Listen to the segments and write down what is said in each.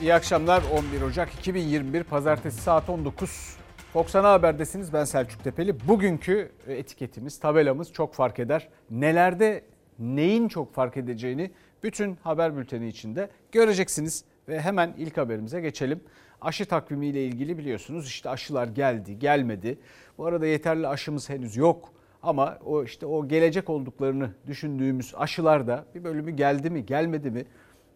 İyi akşamlar 11 Ocak 2021 Pazartesi saat 19. Fox Ana Haber'desiniz ben Selçuk Tepeli. Bugünkü etiketimiz, tabelamız çok fark eder. Nelerde neyin çok fark edeceğini bütün haber bülteni içinde göreceksiniz. Ve hemen ilk haberimize geçelim. Aşı takvimiyle ilgili biliyorsunuz işte aşılar geldi, gelmedi. Bu arada yeterli aşımız henüz yok. Ama o işte o gelecek olduklarını düşündüğümüz aşılar da bir bölümü geldi mi, gelmedi mi?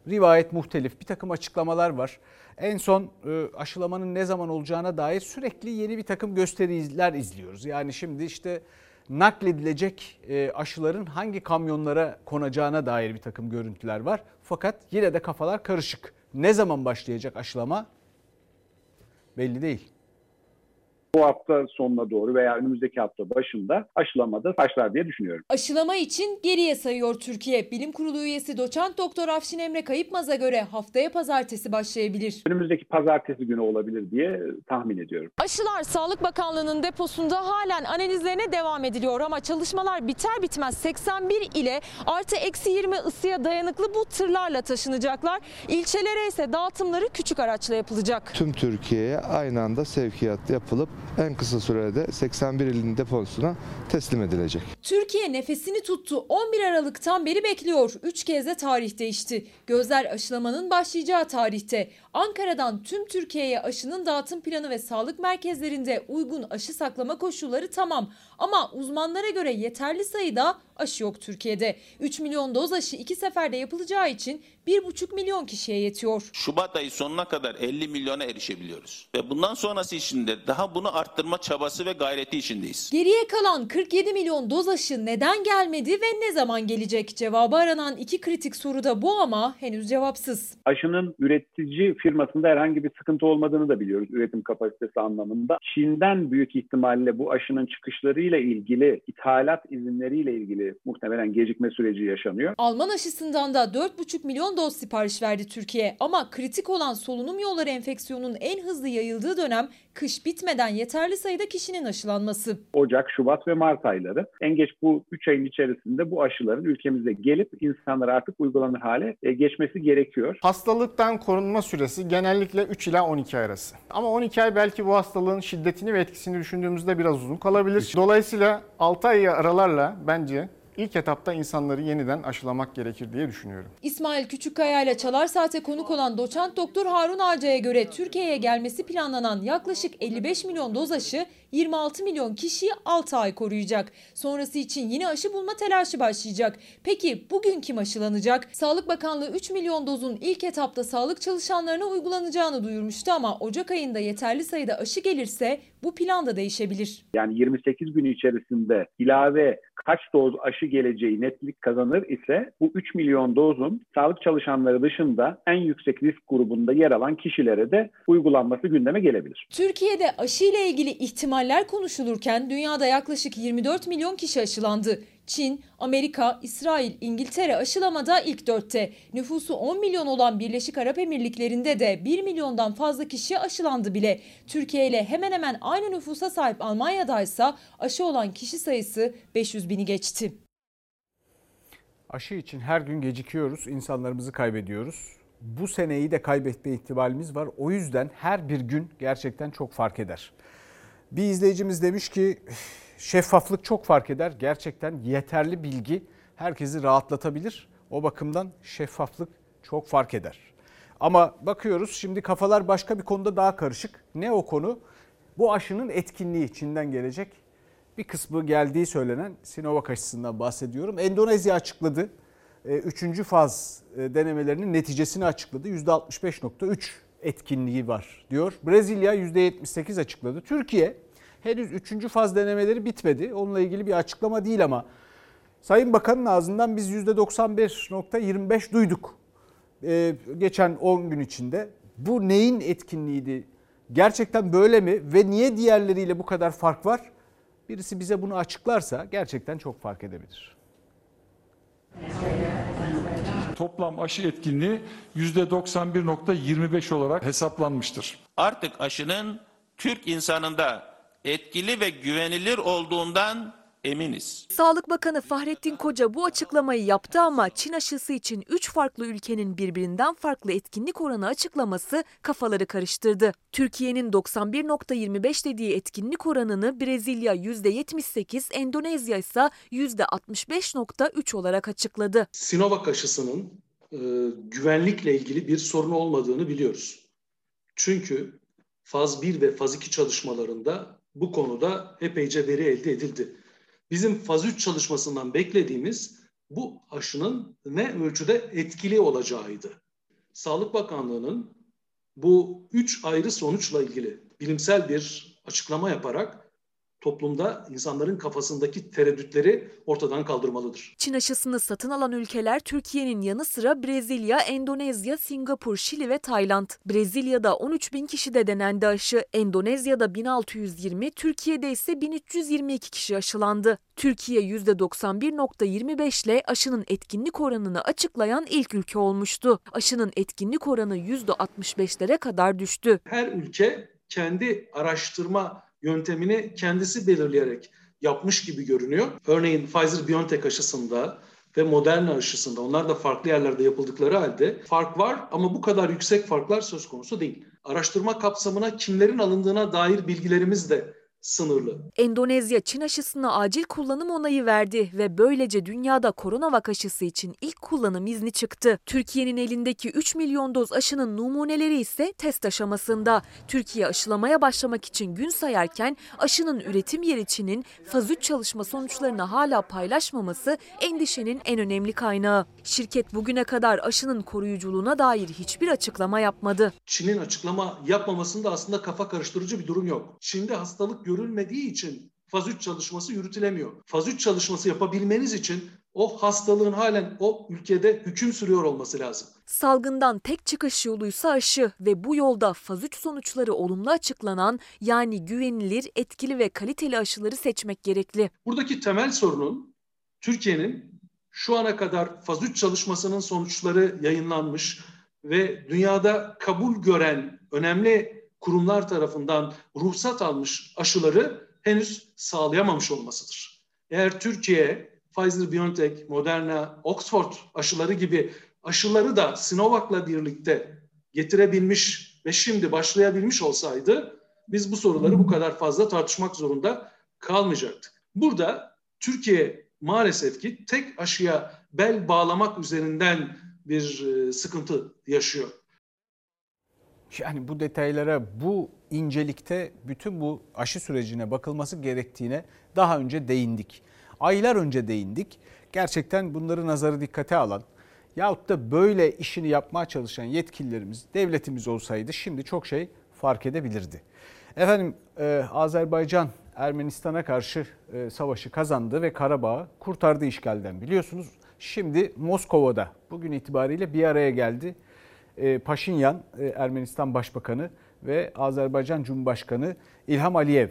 Rivayet muhtelif bir takım açıklamalar var. En son e, aşılamanın ne zaman olacağına dair sürekli yeni bir takım gösteriler izliyoruz. Yani şimdi işte nakledilecek e, aşıların hangi kamyonlara konacağına dair bir takım görüntüler var. Fakat yine de kafalar karışık. Ne zaman başlayacak aşılama belli değil bu hafta sonuna doğru veya önümüzdeki hafta başında aşılamada başlar diye düşünüyorum. Aşılama için geriye sayıyor Türkiye. Bilim Kurulu üyesi doçent doktor Afşin Emre Kayıpmaz'a göre haftaya pazartesi başlayabilir. Önümüzdeki pazartesi günü olabilir diye tahmin ediyorum. Aşılar Sağlık Bakanlığı'nın deposunda halen analizlerine devam ediliyor ama çalışmalar biter bitmez 81 ile artı eksi 20 ısıya dayanıklı bu tırlarla taşınacaklar. İlçelere ise dağıtımları küçük araçla yapılacak. Tüm Türkiye'ye aynı anda sevkiyat yapılıp en kısa sürede 81 ilin deposuna teslim edilecek. Türkiye nefesini tuttu. 11 Aralık'tan beri bekliyor. 3 kez de tarih değişti. Gözler aşılamanın başlayacağı tarihte. Ankara'dan tüm Türkiye'ye aşının dağıtım planı ve sağlık merkezlerinde uygun aşı saklama koşulları tamam. Ama uzmanlara göre yeterli sayıda aşı yok Türkiye'de. 3 milyon doz aşı iki seferde yapılacağı için 1,5 milyon kişiye yetiyor. Şubat ayı sonuna kadar 50 milyona erişebiliyoruz. Ve bundan sonrası için de daha bunu arttırma çabası ve gayreti içindeyiz. Geriye kalan 47 milyon doz aşı neden gelmedi ve ne zaman gelecek? Cevabı aranan iki kritik soru da bu ama henüz cevapsız. Aşının üretici firmasında herhangi bir sıkıntı olmadığını da biliyoruz üretim kapasitesi anlamında. Çin'den büyük ihtimalle bu aşının çıkışlarıyla ilgili, ithalat izinleriyle ilgili muhtemelen gecikme süreci yaşanıyor. Alman aşısından da 4,5 milyon doz sipariş verdi Türkiye ama kritik olan solunum yolları enfeksiyonunun en hızlı yayıldığı dönem kış bitmeden yeterli sayıda kişinin aşılanması. Ocak, Şubat ve Mart ayları en geç bu 3 ayın içerisinde bu aşıların ülkemize gelip insanlara artık uygulanır hale e, geçmesi gerekiyor. Hastalıktan korunma süresi genellikle 3 ila 12 ay arası. Ama 12 ay belki bu hastalığın şiddetini ve etkisini düşündüğümüzde biraz uzun kalabilir. Dolayısıyla 6 ay aralarla bence ilk etapta insanları yeniden aşılamak gerekir diye düşünüyorum. İsmail Küçükkaya ile Çalar Saat'e konuk olan doçent doktor Harun Ağca'ya göre Türkiye'ye gelmesi planlanan yaklaşık 55 milyon doz aşı 26 milyon kişiyi 6 ay koruyacak. Sonrası için yine aşı bulma telaşı başlayacak. Peki bugün kim aşılanacak? Sağlık Bakanlığı 3 milyon dozun ilk etapta sağlık çalışanlarına uygulanacağını duyurmuştu ama Ocak ayında yeterli sayıda aşı gelirse bu plan da değişebilir. Yani 28 gün içerisinde ilave kaç doz aşı geleceği netlik kazanır ise bu 3 milyon dozun sağlık çalışanları dışında en yüksek risk grubunda yer alan kişilere de uygulanması gündeme gelebilir. Türkiye'de aşı ile ilgili ihtimaller konuşulurken dünyada yaklaşık 24 milyon kişi aşılandı. Çin, Amerika, İsrail, İngiltere aşılamada ilk dörtte. Nüfusu 10 milyon olan Birleşik Arap Emirlikleri'nde de 1 milyondan fazla kişi aşılandı bile. Türkiye ile hemen hemen aynı nüfusa sahip Almanya'da ise aşı olan kişi sayısı 500 bini geçti. Aşı için her gün gecikiyoruz, insanlarımızı kaybediyoruz. Bu seneyi de kaybetme ihtimalimiz var. O yüzden her bir gün gerçekten çok fark eder. Bir izleyicimiz demiş ki şeffaflık çok fark eder. Gerçekten yeterli bilgi herkesi rahatlatabilir. O bakımdan şeffaflık çok fark eder. Ama bakıyoruz şimdi kafalar başka bir konuda daha karışık. Ne o konu? Bu aşının etkinliği Çin'den gelecek. Bir kısmı geldiği söylenen Sinovac aşısından bahsediyorum. Endonezya açıkladı. Ee, üçüncü faz e, denemelerinin neticesini açıkladı. %65.3 etkinliği var diyor. Brezilya %78 açıkladı. Türkiye henüz üçüncü faz denemeleri bitmedi. Onunla ilgili bir açıklama değil ama Sayın Bakan'ın ağzından biz %95.25 duyduk. Ee, geçen 10 gün içinde. Bu neyin etkinliğiydi? Gerçekten böyle mi? Ve niye diğerleriyle bu kadar fark var? Birisi bize bunu açıklarsa gerçekten çok fark edebilir. Toplam aşı etkinliği %91.25 olarak hesaplanmıştır. Artık aşının Türk insanında etkili ve güvenilir olduğundan eminiz. Sağlık Bakanı Fahrettin Koca bu açıklamayı yaptı ama Çin aşısı için 3 farklı ülkenin birbirinden farklı etkinlik oranı açıklaması kafaları karıştırdı. Türkiye'nin 91.25 dediği etkinlik oranını Brezilya %78, Endonezya ise %65.3 olarak açıkladı. Sinovac aşısının e, güvenlikle ilgili bir sorun olmadığını biliyoruz. Çünkü faz 1 ve faz 2 çalışmalarında bu konuda epeyce veri elde edildi. Bizim faz 3 çalışmasından beklediğimiz bu aşının ne ölçüde etkili olacağıydı. Sağlık Bakanlığı'nın bu üç ayrı sonuçla ilgili bilimsel bir açıklama yaparak toplumda insanların kafasındaki tereddütleri ortadan kaldırmalıdır. Çin aşısını satın alan ülkeler Türkiye'nin yanı sıra Brezilya, Endonezya, Singapur, Şili ve Tayland. Brezilya'da 13 bin kişi de denendi aşı, Endonezya'da 1620, Türkiye'de ise 1322 kişi aşılandı. Türkiye %91.25 ile aşının etkinlik oranını açıklayan ilk ülke olmuştu. Aşının etkinlik oranı %65'lere kadar düştü. Her ülke kendi araştırma yöntemini kendisi belirleyerek yapmış gibi görünüyor. Örneğin Pfizer-BioNTech aşısında ve Moderna aşısında onlar da farklı yerlerde yapıldıkları halde fark var ama bu kadar yüksek farklar söz konusu değil. Araştırma kapsamına kimlerin alındığına dair bilgilerimiz de sınırlı. Endonezya Çin aşısına acil kullanım onayı verdi ve böylece dünyada koronavak aşısı için ilk kullanım izni çıktı. Türkiye'nin elindeki 3 milyon doz aşının numuneleri ise test aşamasında. Türkiye aşılamaya başlamak için gün sayarken aşının üretim yeri Çin'in faz 3 çalışma sonuçlarını hala paylaşmaması endişenin en önemli kaynağı. Şirket bugüne kadar aşının koruyuculuğuna dair hiçbir açıklama yapmadı. Çin'in açıklama yapmamasında aslında kafa karıştırıcı bir durum yok. Çin'de hastalık görülmediği için faz 3 çalışması yürütülemiyor. Faz 3 çalışması yapabilmeniz için o hastalığın halen o ülkede hüküm sürüyor olması lazım. Salgından tek çıkış yoluysa aşı ve bu yolda faz 3 sonuçları olumlu açıklanan yani güvenilir, etkili ve kaliteli aşıları seçmek gerekli. Buradaki temel sorunun Türkiye'nin şu ana kadar faz 3 çalışmasının sonuçları yayınlanmış ve dünyada kabul gören önemli kurumlar tarafından ruhsat almış aşıları henüz sağlayamamış olmasıdır. Eğer Türkiye Pfizer-BioNTech, Moderna, Oxford aşıları gibi aşıları da Sinovac'la birlikte getirebilmiş ve şimdi başlayabilmiş olsaydı biz bu soruları bu kadar fazla tartışmak zorunda kalmayacaktık. Burada Türkiye maalesef ki tek aşıya bel bağlamak üzerinden bir sıkıntı yaşıyor. Yani bu detaylara, bu incelikte bütün bu aşı sürecine bakılması gerektiğine daha önce değindik. Aylar önce değindik. Gerçekten bunları nazarı dikkate alan yahut da böyle işini yapmaya çalışan yetkililerimiz, devletimiz olsaydı şimdi çok şey fark edebilirdi. Efendim e, Azerbaycan Ermenistan'a karşı e, savaşı kazandı ve Karabağ'ı kurtardı işgalden biliyorsunuz. Şimdi Moskova'da bugün itibariyle bir araya geldi. E, Paşinyan e, Ermenistan Başbakanı ve Azerbaycan Cumhurbaşkanı İlham Aliyev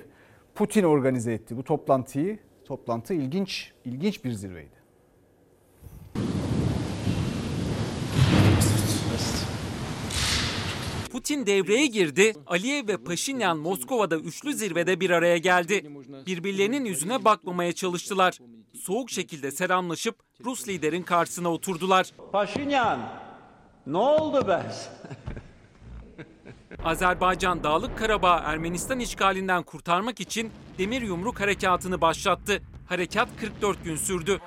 Putin organize etti bu toplantıyı. Toplantı ilginç ilginç bir zirveydi. Putin devreye girdi, Aliyev ve Paşinyan Moskova'da üçlü zirvede bir araya geldi. Birbirlerinin yüzüne bakmamaya çalıştılar. Soğuk şekilde selamlaşıp Rus liderin karşısına oturdular. Paşinyan, ne oldu be? Azerbaycan Dağlık Karabağ Ermenistan işgalinden kurtarmak için demir yumruk harekatını başlattı. Harekat 44 gün sürdü.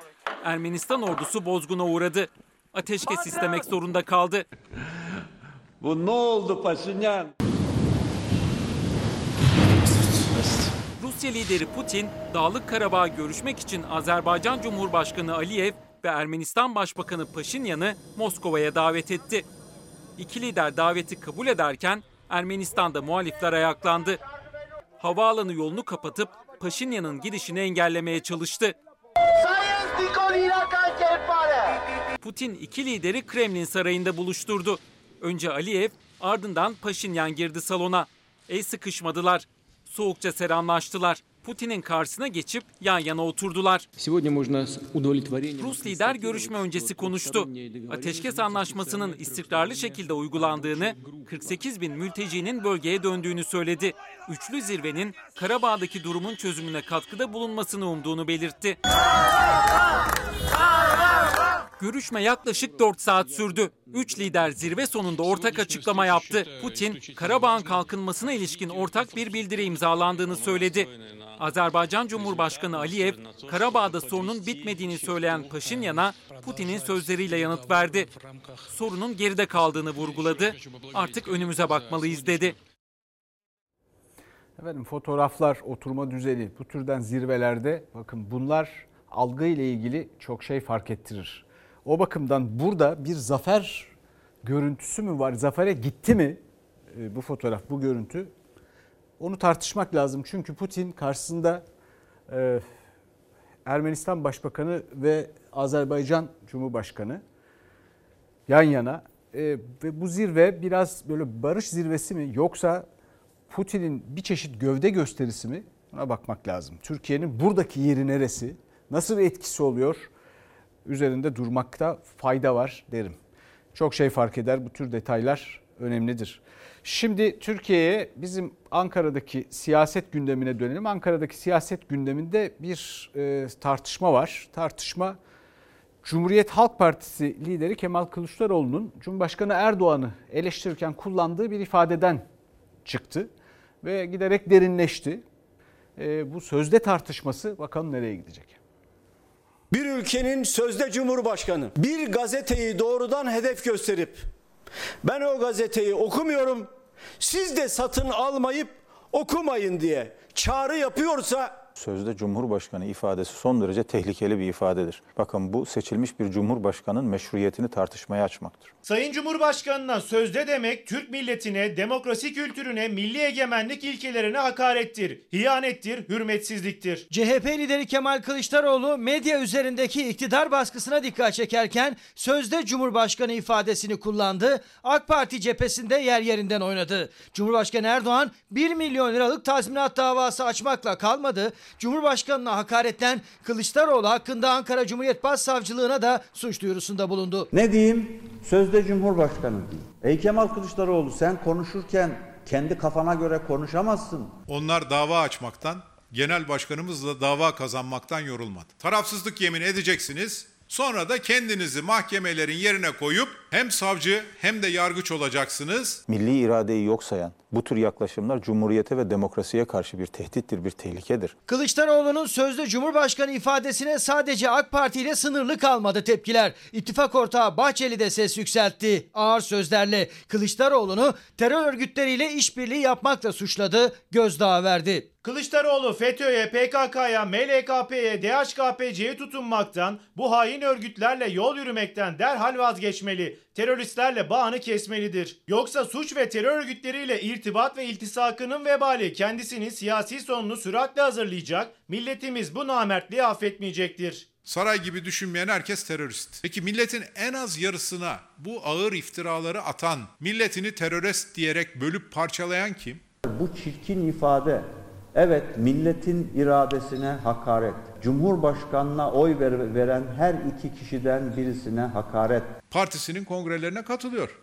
Ermenistan ordusu bozguna uğradı. Ateşkes istemek zorunda kaldı. Bu ne oldu Paşinyan? Rusya lideri Putin, Dağlık Karabağ görüşmek için Azerbaycan Cumhurbaşkanı Aliyev ve Ermenistan Başbakanı Paşinyan'ı Moskova'ya davet etti. İki lider daveti kabul ederken Ermenistan'da muhalifler ayaklandı. Havaalanı yolunu kapatıp Paşinyan'ın gidişini engellemeye çalıştı. Putin iki lideri Kremlin sarayında buluşturdu. Önce Aliyev, ardından Paşinyan girdi salona. El sıkışmadılar. Soğukça selamlaştılar. Putin'in karşısına geçip yan yana oturdular. Rus lider görüşme öncesi konuştu. Ateşkes anlaşmasının istikrarlı şekilde uygulandığını, 48 bin mültecinin bölgeye döndüğünü söyledi. Üçlü zirvenin Karabağ'daki durumun çözümüne katkıda bulunmasını umduğunu belirtti. Görüşme yaklaşık 4 saat sürdü. Üç lider zirve sonunda ortak açıklama yaptı. Putin, Karabağ'ın kalkınmasına ilişkin ortak bir bildiri imzalandığını söyledi. Azerbaycan Cumhurbaşkanı Aliyev, Karabağ'da sorunun bitmediğini söyleyen Paşinyan'a Putin'in sözleriyle yanıt verdi. Sorunun geride kaldığını vurguladı. Artık önümüze bakmalıyız dedi. Efendim fotoğraflar, oturma düzeni bu türden zirvelerde bakın bunlar algı ile ilgili çok şey fark ettirir. O bakımdan burada bir zafer görüntüsü mü var? Zafere gitti mi bu fotoğraf, bu görüntü? Onu tartışmak lazım. Çünkü Putin karşısında e, Ermenistan Başbakanı ve Azerbaycan Cumhurbaşkanı yan yana e, ve bu zirve biraz böyle barış zirvesi mi yoksa Putin'in bir çeşit gövde gösterisi mi? Buna bakmak lazım. Türkiye'nin buradaki yeri neresi? Nasıl bir etkisi oluyor? Üzerinde durmakta fayda var derim. Çok şey fark eder. Bu tür detaylar önemlidir. Şimdi Türkiye'ye bizim Ankara'daki siyaset gündemine dönelim. Ankara'daki siyaset gündeminde bir e, tartışma var. Tartışma Cumhuriyet Halk Partisi lideri Kemal Kılıçdaroğlu'nun Cumhurbaşkanı Erdoğan'ı eleştirirken kullandığı bir ifadeden çıktı ve giderek derinleşti. E, bu sözde tartışması bakalım nereye gidecek. Bir ülkenin sözde cumhurbaşkanı bir gazeteyi doğrudan hedef gösterip ben o gazeteyi okumuyorum. Siz de satın almayıp okumayın diye çağrı yapıyorsa sözde Cumhurbaşkanı ifadesi son derece tehlikeli bir ifadedir. Bakın bu seçilmiş bir Cumhurbaşkanının meşruiyetini tartışmaya açmaktır. Sayın Cumhurbaşkanına sözde demek Türk milletine, demokrasi kültürüne, milli egemenlik ilkelerine hakarettir, hiyanettir, hürmetsizliktir. CHP lideri Kemal Kılıçdaroğlu medya üzerindeki iktidar baskısına dikkat çekerken sözde Cumhurbaşkanı ifadesini kullandı. AK Parti cephesinde yer yerinden oynadı. Cumhurbaşkanı Erdoğan 1 milyon liralık tazminat davası açmakla kalmadı. Cumhurbaşkanına hakaretten Kılıçdaroğlu hakkında Ankara Cumhuriyet Başsavcılığına da suç duyurusunda bulundu. Ne diyeyim? Sözde Cumhurbaşkanı diyeyim. Ey Kemal Kılıçdaroğlu sen konuşurken kendi kafana göre konuşamazsın. Onlar dava açmaktan, genel başkanımızla dava kazanmaktan yorulmadı. Tarafsızlık yemin edeceksiniz, sonra da kendinizi mahkemelerin yerine koyup hem savcı hem de yargıç olacaksınız. Milli iradeyi yok sayan bu tür yaklaşımlar cumhuriyete ve demokrasiye karşı bir tehdittir, bir tehlikedir. Kılıçdaroğlu'nun sözde Cumhurbaşkanı ifadesine sadece AK Parti ile sınırlı kalmadı tepkiler. İttifak ortağı Bahçeli de ses yükseltti. Ağır sözlerle Kılıçdaroğlu'nu terör örgütleriyle işbirliği yapmakla suçladı, gözdağı verdi. Kılıçdaroğlu FETÖ'ye, PKK'ya, MLKP'ye, DHKPC'ye tutunmaktan, bu hain örgütlerle yol yürümekten derhal vazgeçmeli. Teröristlerle bağını kesmelidir. Yoksa suç ve terör örgütleriyle irtibat ve iltisakının vebali kendisinin siyasi sonunu süratle hazırlayacak, milletimiz bu namertliği affetmeyecektir. Saray gibi düşünmeyen herkes terörist. Peki milletin en az yarısına bu ağır iftiraları atan, milletini terörist diyerek bölüp parçalayan kim? Bu çirkin ifade evet milletin iradesine hakaret. Cumhurbaşkanına oy ver, veren her iki kişiden birisine hakaret. Partisinin kongrelerine katılıyor.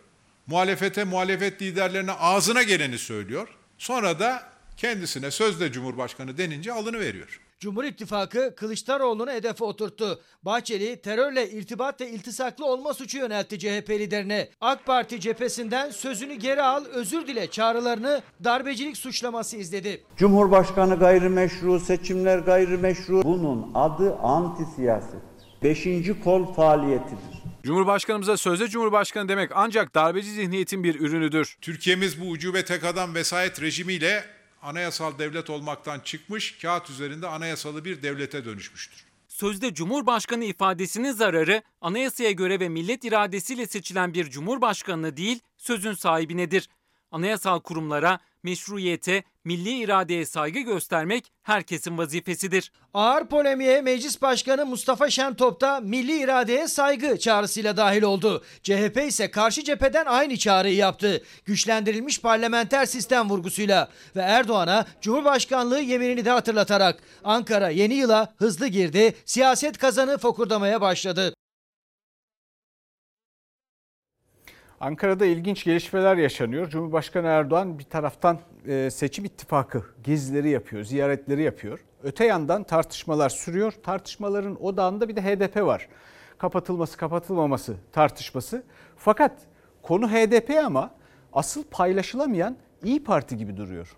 Muhalefete, muhalefet liderlerine ağzına geleni söylüyor. Sonra da kendisine sözde Cumhurbaşkanı denince alını veriyor. Cumhur İttifakı Kılıçdaroğlu'nu hedefe oturttu. Bahçeli terörle irtibat ve iltisaklı olma suçu yöneltti CHP liderine. AK Parti cephesinden sözünü geri al, özür dile çağrılarını darbecilik suçlaması izledi. Cumhurbaşkanı gayrimeşru, seçimler gayrimeşru. Bunun adı anti siyaset. Beşinci kol faaliyetidir. Cumhurbaşkanımıza sözde Cumhurbaşkanı demek ancak darbeci zihniyetin bir ürünüdür. Türkiye'miz bu ucube tek adam vesayet rejimiyle anayasal devlet olmaktan çıkmış, kağıt üzerinde anayasalı bir devlete dönüşmüştür. Sözde Cumhurbaşkanı ifadesinin zararı anayasaya göre ve millet iradesiyle seçilen bir Cumhurbaşkanı değil, sözün sahibinedir. Anayasal kurumlara, meşruiyete, milli iradeye saygı göstermek herkesin vazifesidir. Ağır polemiğe Meclis Başkanı Mustafa Şentop da milli iradeye saygı çağrısıyla dahil oldu. CHP ise karşı cepheden aynı çağrıyı yaptı. Güçlendirilmiş parlamenter sistem vurgusuyla ve Erdoğan'a Cumhurbaşkanlığı yeminini de hatırlatarak Ankara yeni yıla hızlı girdi, siyaset kazanı fokurdamaya başladı. Ankara'da ilginç gelişmeler yaşanıyor. Cumhurbaşkanı Erdoğan bir taraftan e, seçim ittifakı gezileri yapıyor, ziyaretleri yapıyor. Öte yandan tartışmalar sürüyor. Tartışmaların odağında bir de HDP var. Kapatılması, kapatılmaması tartışması. Fakat konu HDP ama asıl paylaşılamayan İyi Parti gibi duruyor.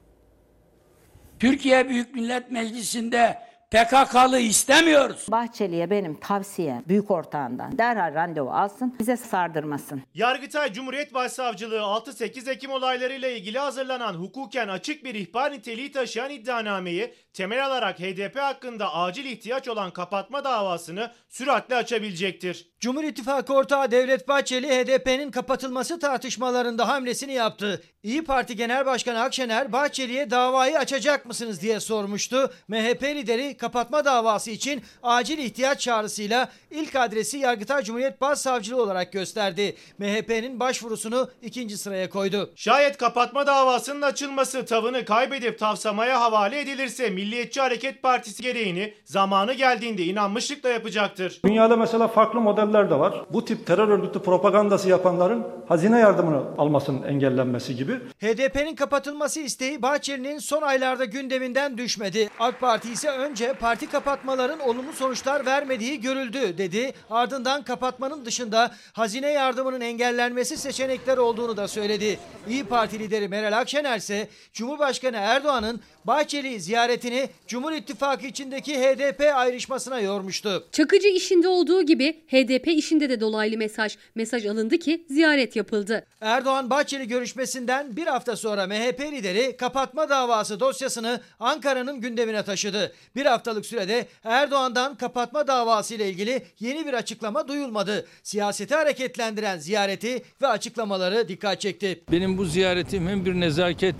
Türkiye Büyük Millet Meclisi'nde PKK'lı istemiyoruz. Bahçeli'ye benim tavsiyem büyük ortağından derhal randevu alsın, bize sardırmasın. Yargıtay Cumhuriyet Başsavcılığı 6-8 Ekim olaylarıyla ilgili hazırlanan hukuken açık bir ihbar niteliği taşıyan iddianameyi temel alarak HDP hakkında acil ihtiyaç olan kapatma davasını süratle açabilecektir. Cumhur İttifakı ortağı Devlet Bahçeli HDP'nin kapatılması tartışmalarında hamlesini yaptı. İyi Parti Genel Başkanı Akşener Bahçeli'ye davayı açacak mısınız diye sormuştu. MHP lideri kapatma davası için acil ihtiyaç çağrısıyla ilk adresi Yargıtay Cumhuriyet Başsavcılığı olarak gösterdi. MHP'nin başvurusunu ikinci sıraya koydu. Şayet kapatma davasının açılması tavını kaybedip tavsamaya havale edilirse Milliyetçi Hareket Partisi gereğini zamanı geldiğinde inanmışlıkla yapacaktır. Dünyada mesela farklı modeller de var. Bu tip terör örgütü propagandası yapanların hazine yardımını almasının engellenmesi gibi. HDP'nin kapatılması isteği Bahçeli'nin son aylarda gündeminden düşmedi. AK Parti ise önce parti kapatmaların olumlu sonuçlar vermediği görüldü dedi. Ardından kapatmanın dışında hazine yardımının engellenmesi seçenekler olduğunu da söyledi. İyi Parti lideri Meral Akşener ise Cumhurbaşkanı Erdoğan'ın Bahçeli ziyaretini Cumhur İttifakı içindeki HDP ayrışmasına yormuştu. Çakıcı işinde olduğu gibi HDP işinde de dolaylı mesaj. Mesaj alındı ki ziyaret yapıldı. Erdoğan Bahçeli görüşmesinden bir hafta sonra MHP lideri kapatma davası dosyasını Ankara'nın gündemine taşıdı. Bir haftalık sürede Erdoğan'dan kapatma davası ile ilgili yeni bir açıklama duyulmadı. Siyaseti hareketlendiren ziyareti ve açıklamaları dikkat çekti. Benim bu ziyaretim hem bir nezaket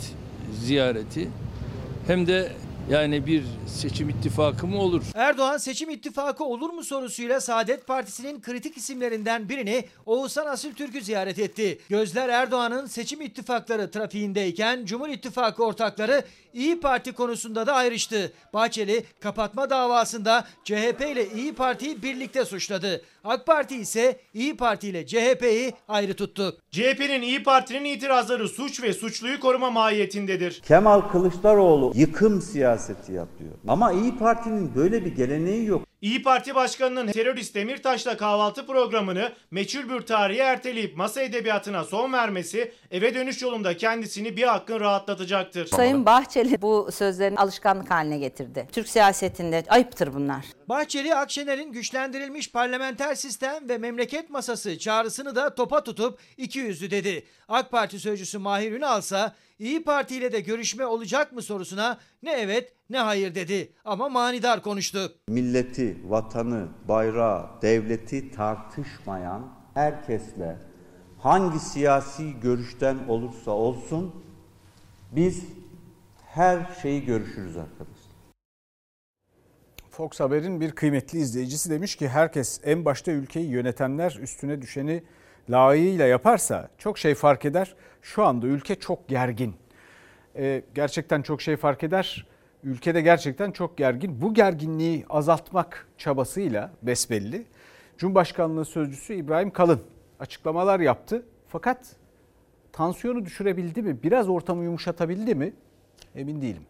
ziyareti hem de yani bir seçim ittifakı mı olur? Erdoğan seçim ittifakı olur mu sorusuyla Saadet Partisi'nin kritik isimlerinden birini Oğuzhan Asıltürk'ü ziyaret etti. Gözler Erdoğan'ın seçim ittifakları trafiğindeyken Cumhur İttifakı ortakları İyi Parti konusunda da ayrıştı. Bahçeli kapatma davasında CHP ile İyi Parti'yi birlikte suçladı. AK Parti ise İyi Parti ile CHP'yi ayrı tuttu. CHP'nin İyi Parti'nin itirazları suç ve suçluyu koruma mahiyetindedir. Kemal Kılıçdaroğlu yıkım siyaseti yapıyor. Ama İyi Parti'nin böyle bir geleneği yok. İyi Parti Başkanı'nın terörist Demirtaş'la kahvaltı programını meçhul bir tarihe erteleyip masa edebiyatına son vermesi eve dönüş yolunda kendisini bir hakkın rahatlatacaktır. Sayın Bahçeli bu sözlerini alışkanlık haline getirdi. Türk siyasetinde ayıptır bunlar. Bahçeli Akşener'in güçlendirilmiş parlamenter sistem ve memleket masası çağrısını da topa tutup iki yüzlü dedi. AK Parti sözcüsü Mahir Ünal ise İyi Parti ile de görüşme olacak mı sorusuna ne evet ne hayır dedi ama manidar konuştu. Milleti, vatanı, bayrağı, devleti tartışmayan herkesle hangi siyasi görüşten olursa olsun biz her şeyi görüşürüz arkadaşlar. Fox Haber'in bir kıymetli izleyicisi demiş ki herkes en başta ülkeyi yönetenler üstüne düşeni layığıyla yaparsa çok şey fark eder. Şu anda ülke çok gergin. Ee, gerçekten çok şey fark eder. Ülkede gerçekten çok gergin. Bu gerginliği azaltmak çabasıyla besbelli. Cumhurbaşkanlığı Sözcüsü İbrahim Kalın açıklamalar yaptı. Fakat tansiyonu düşürebildi mi? Biraz ortamı yumuşatabildi mi? Emin değilim.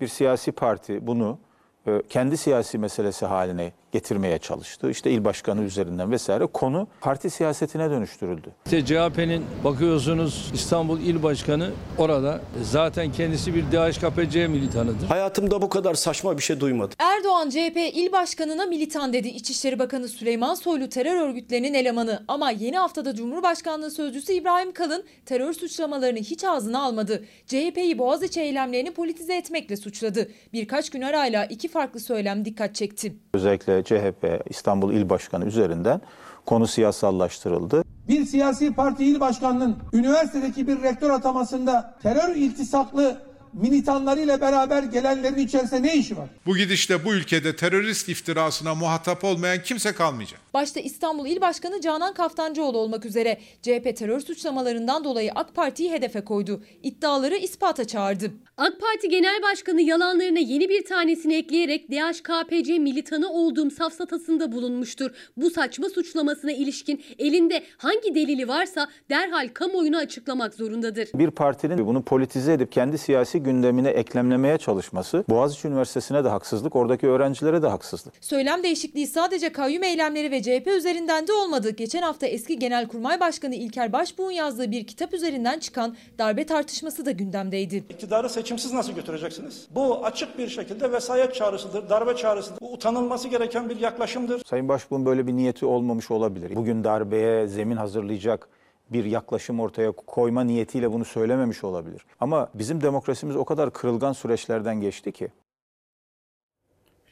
Bir siyasi parti bunu e, kendi siyasi meselesi haline getirmeye çalıştı. İşte il başkanı üzerinden vesaire konu parti siyasetine dönüştürüldü. İşte CHP'nin bakıyorsunuz İstanbul İl Başkanı orada zaten kendisi bir DHKPC militanıdır. Hayatımda bu kadar saçma bir şey duymadım. Erdoğan CHP il başkanına militan dedi. İçişleri Bakanı Süleyman Soylu terör örgütlerinin elemanı ama yeni haftada Cumhurbaşkanlığı Sözcüsü İbrahim Kalın terör suçlamalarını hiç ağzına almadı. CHP'yi Boğaziçi eylemlerini politize etmekle suçladı. Birkaç gün arayla iki farklı söylem dikkat çekti. Özellikle CHP İstanbul İl Başkanı üzerinden konu siyasallaştırıldı. bir siyasi parti il başkanının üniversitedeki bir rektör atamasında terör iltisaklı militanlarıyla beraber gelenlerin içerisinde ne işi var? Bu gidişte bu ülkede terörist iftirasına muhatap olmayan kimse kalmayacak. Başta İstanbul İl Başkanı Canan Kaftancıoğlu olmak üzere CHP terör suçlamalarından dolayı AK Parti'yi hedefe koydu. İddiaları ispata çağırdı. AK Parti Genel Başkanı yalanlarına yeni bir tanesini ekleyerek DHKPC militanı olduğum safsatasında bulunmuştur. Bu saçma suçlamasına ilişkin elinde hangi delili varsa derhal kamuoyuna açıklamak zorundadır. Bir partinin bunu politize edip kendi siyasi gündemine eklemlemeye çalışması Boğaziçi Üniversitesi'ne de haksızlık, oradaki öğrencilere de haksızlık. Söylem değişikliği sadece kayyum eylemleri ve CHP üzerinden de olmadı. Geçen hafta eski Genelkurmay Başkanı İlker Başbuğ'un yazdığı bir kitap üzerinden çıkan darbe tartışması da gündemdeydi. İktidarı seçimsiz nasıl götüreceksiniz? Bu açık bir şekilde vesayet çağrısıdır, darbe çağrısıdır. Bu utanılması gereken bir yaklaşımdır. Sayın Başbuğ'un böyle bir niyeti olmamış olabilir. Bugün darbeye zemin hazırlayacak bir yaklaşım ortaya koyma niyetiyle bunu söylememiş olabilir. Ama bizim demokrasimiz o kadar kırılgan süreçlerden geçti ki.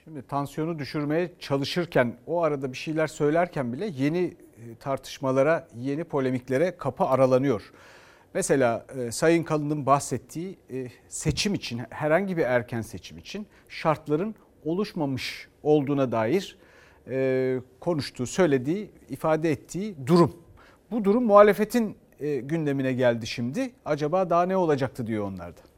Şimdi tansiyonu düşürmeye çalışırken o arada bir şeyler söylerken bile yeni e, tartışmalara, yeni polemiklere kapı aralanıyor. Mesela e, Sayın Kalın'ın bahsettiği e, seçim için, herhangi bir erken seçim için şartların oluşmamış olduğuna dair e, konuştuğu, söylediği, ifade ettiği durum. Bu durum muhalefetin e, gündemine geldi şimdi. Acaba daha ne olacaktı diyor onlar da. Bir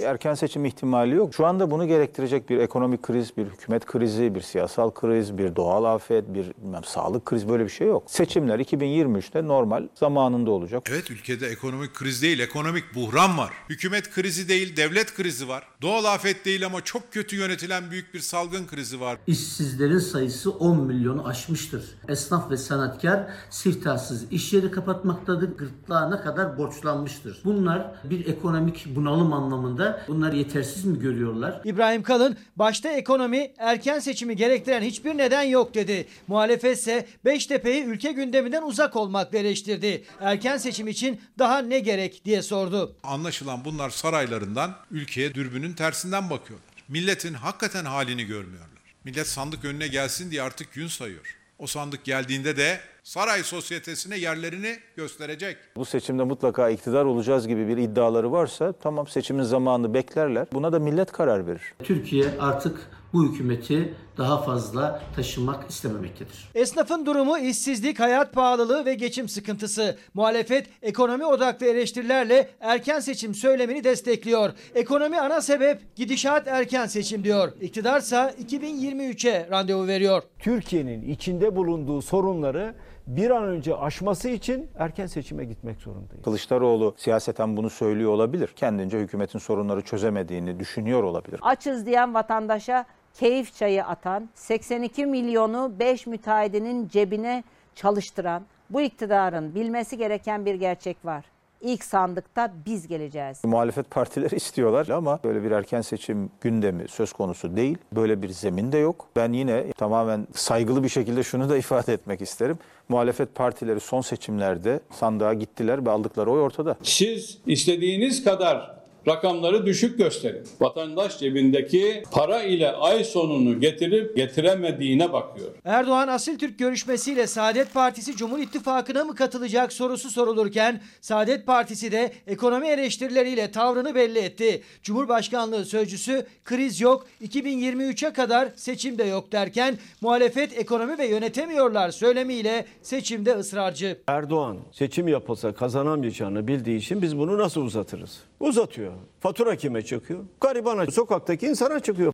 erken seçim ihtimali yok. Şu anda bunu gerektirecek bir ekonomik kriz, bir hükümet krizi, bir siyasal kriz, bir doğal afet, bir bilmem, sağlık krizi böyle bir şey yok. Seçimler 2023'te normal zamanında olacak. Evet ülkede ekonomik kriz değil, ekonomik buhran var. Hükümet krizi değil, devlet krizi var. Doğal afet değil ama çok kötü yönetilen büyük bir salgın krizi var. İşsizlerin sayısı 10 milyonu aşmıştır. Esnaf ve sanatkar siftahsız iş yeri kapatmaktadır. Gırtlağına kadar borçlanmıştır. Bunlar bir ekonomik bunalım anlamında bunlar yetersiz mi görüyorlar? İbrahim Kalın başta ekonomi erken seçimi gerektiren hiçbir neden yok dedi. Muhalefet ise Beştepe'yi ülke gündeminden uzak olmakla eleştirdi. Erken seçim için daha ne gerek diye sordu. Anlaşılan bunlar saraylarından ülkeye dürbünün tersinden bakıyorlar. Milletin hakikaten halini görmüyorlar. Millet sandık önüne gelsin diye artık gün sayıyor. O sandık geldiğinde de saray sosyetesine yerlerini gösterecek. Bu seçimde mutlaka iktidar olacağız gibi bir iddiaları varsa tamam seçimin zamanını beklerler. Buna da millet karar verir. Türkiye artık bu hükümeti daha fazla taşımak istememektedir. Esnafın durumu işsizlik, hayat pahalılığı ve geçim sıkıntısı. Muhalefet ekonomi odaklı eleştirilerle erken seçim söylemini destekliyor. Ekonomi ana sebep, gidişat erken seçim diyor. İktidarsa 2023'e randevu veriyor. Türkiye'nin içinde bulunduğu sorunları bir an önce aşması için erken seçime gitmek zorundayız. Kılıçdaroğlu siyaseten bunu söylüyor olabilir. Kendince hükümetin sorunları çözemediğini düşünüyor olabilir. Açız diyen vatandaşa keyif çayı atan, 82 milyonu 5 müteahhidinin cebine çalıştıran bu iktidarın bilmesi gereken bir gerçek var. İlk sandıkta biz geleceğiz. Muhalefet partileri istiyorlar ama böyle bir erken seçim gündemi söz konusu değil. Böyle bir zemin de yok. Ben yine tamamen saygılı bir şekilde şunu da ifade etmek isterim. Muhalefet partileri son seçimlerde sandığa gittiler ve aldıkları oy ortada. Siz istediğiniz kadar rakamları düşük gösterin. Vatandaş cebindeki para ile ay sonunu getirip getiremediğine bakıyor. Erdoğan Asil Türk görüşmesiyle Saadet Partisi Cumhur İttifakı'na mı katılacak sorusu sorulurken Saadet Partisi de ekonomi eleştirileriyle tavrını belli etti. Cumhurbaşkanlığı sözcüsü kriz yok 2023'e kadar seçim de yok derken muhalefet ekonomi ve yönetemiyorlar söylemiyle seçimde ısrarcı. Erdoğan seçim yapılsa kazanamayacağını bildiği için biz bunu nasıl uzatırız? Uzatıyor. Fatura kime çıkıyor? Garibana, sokaktaki insana çıkıyor.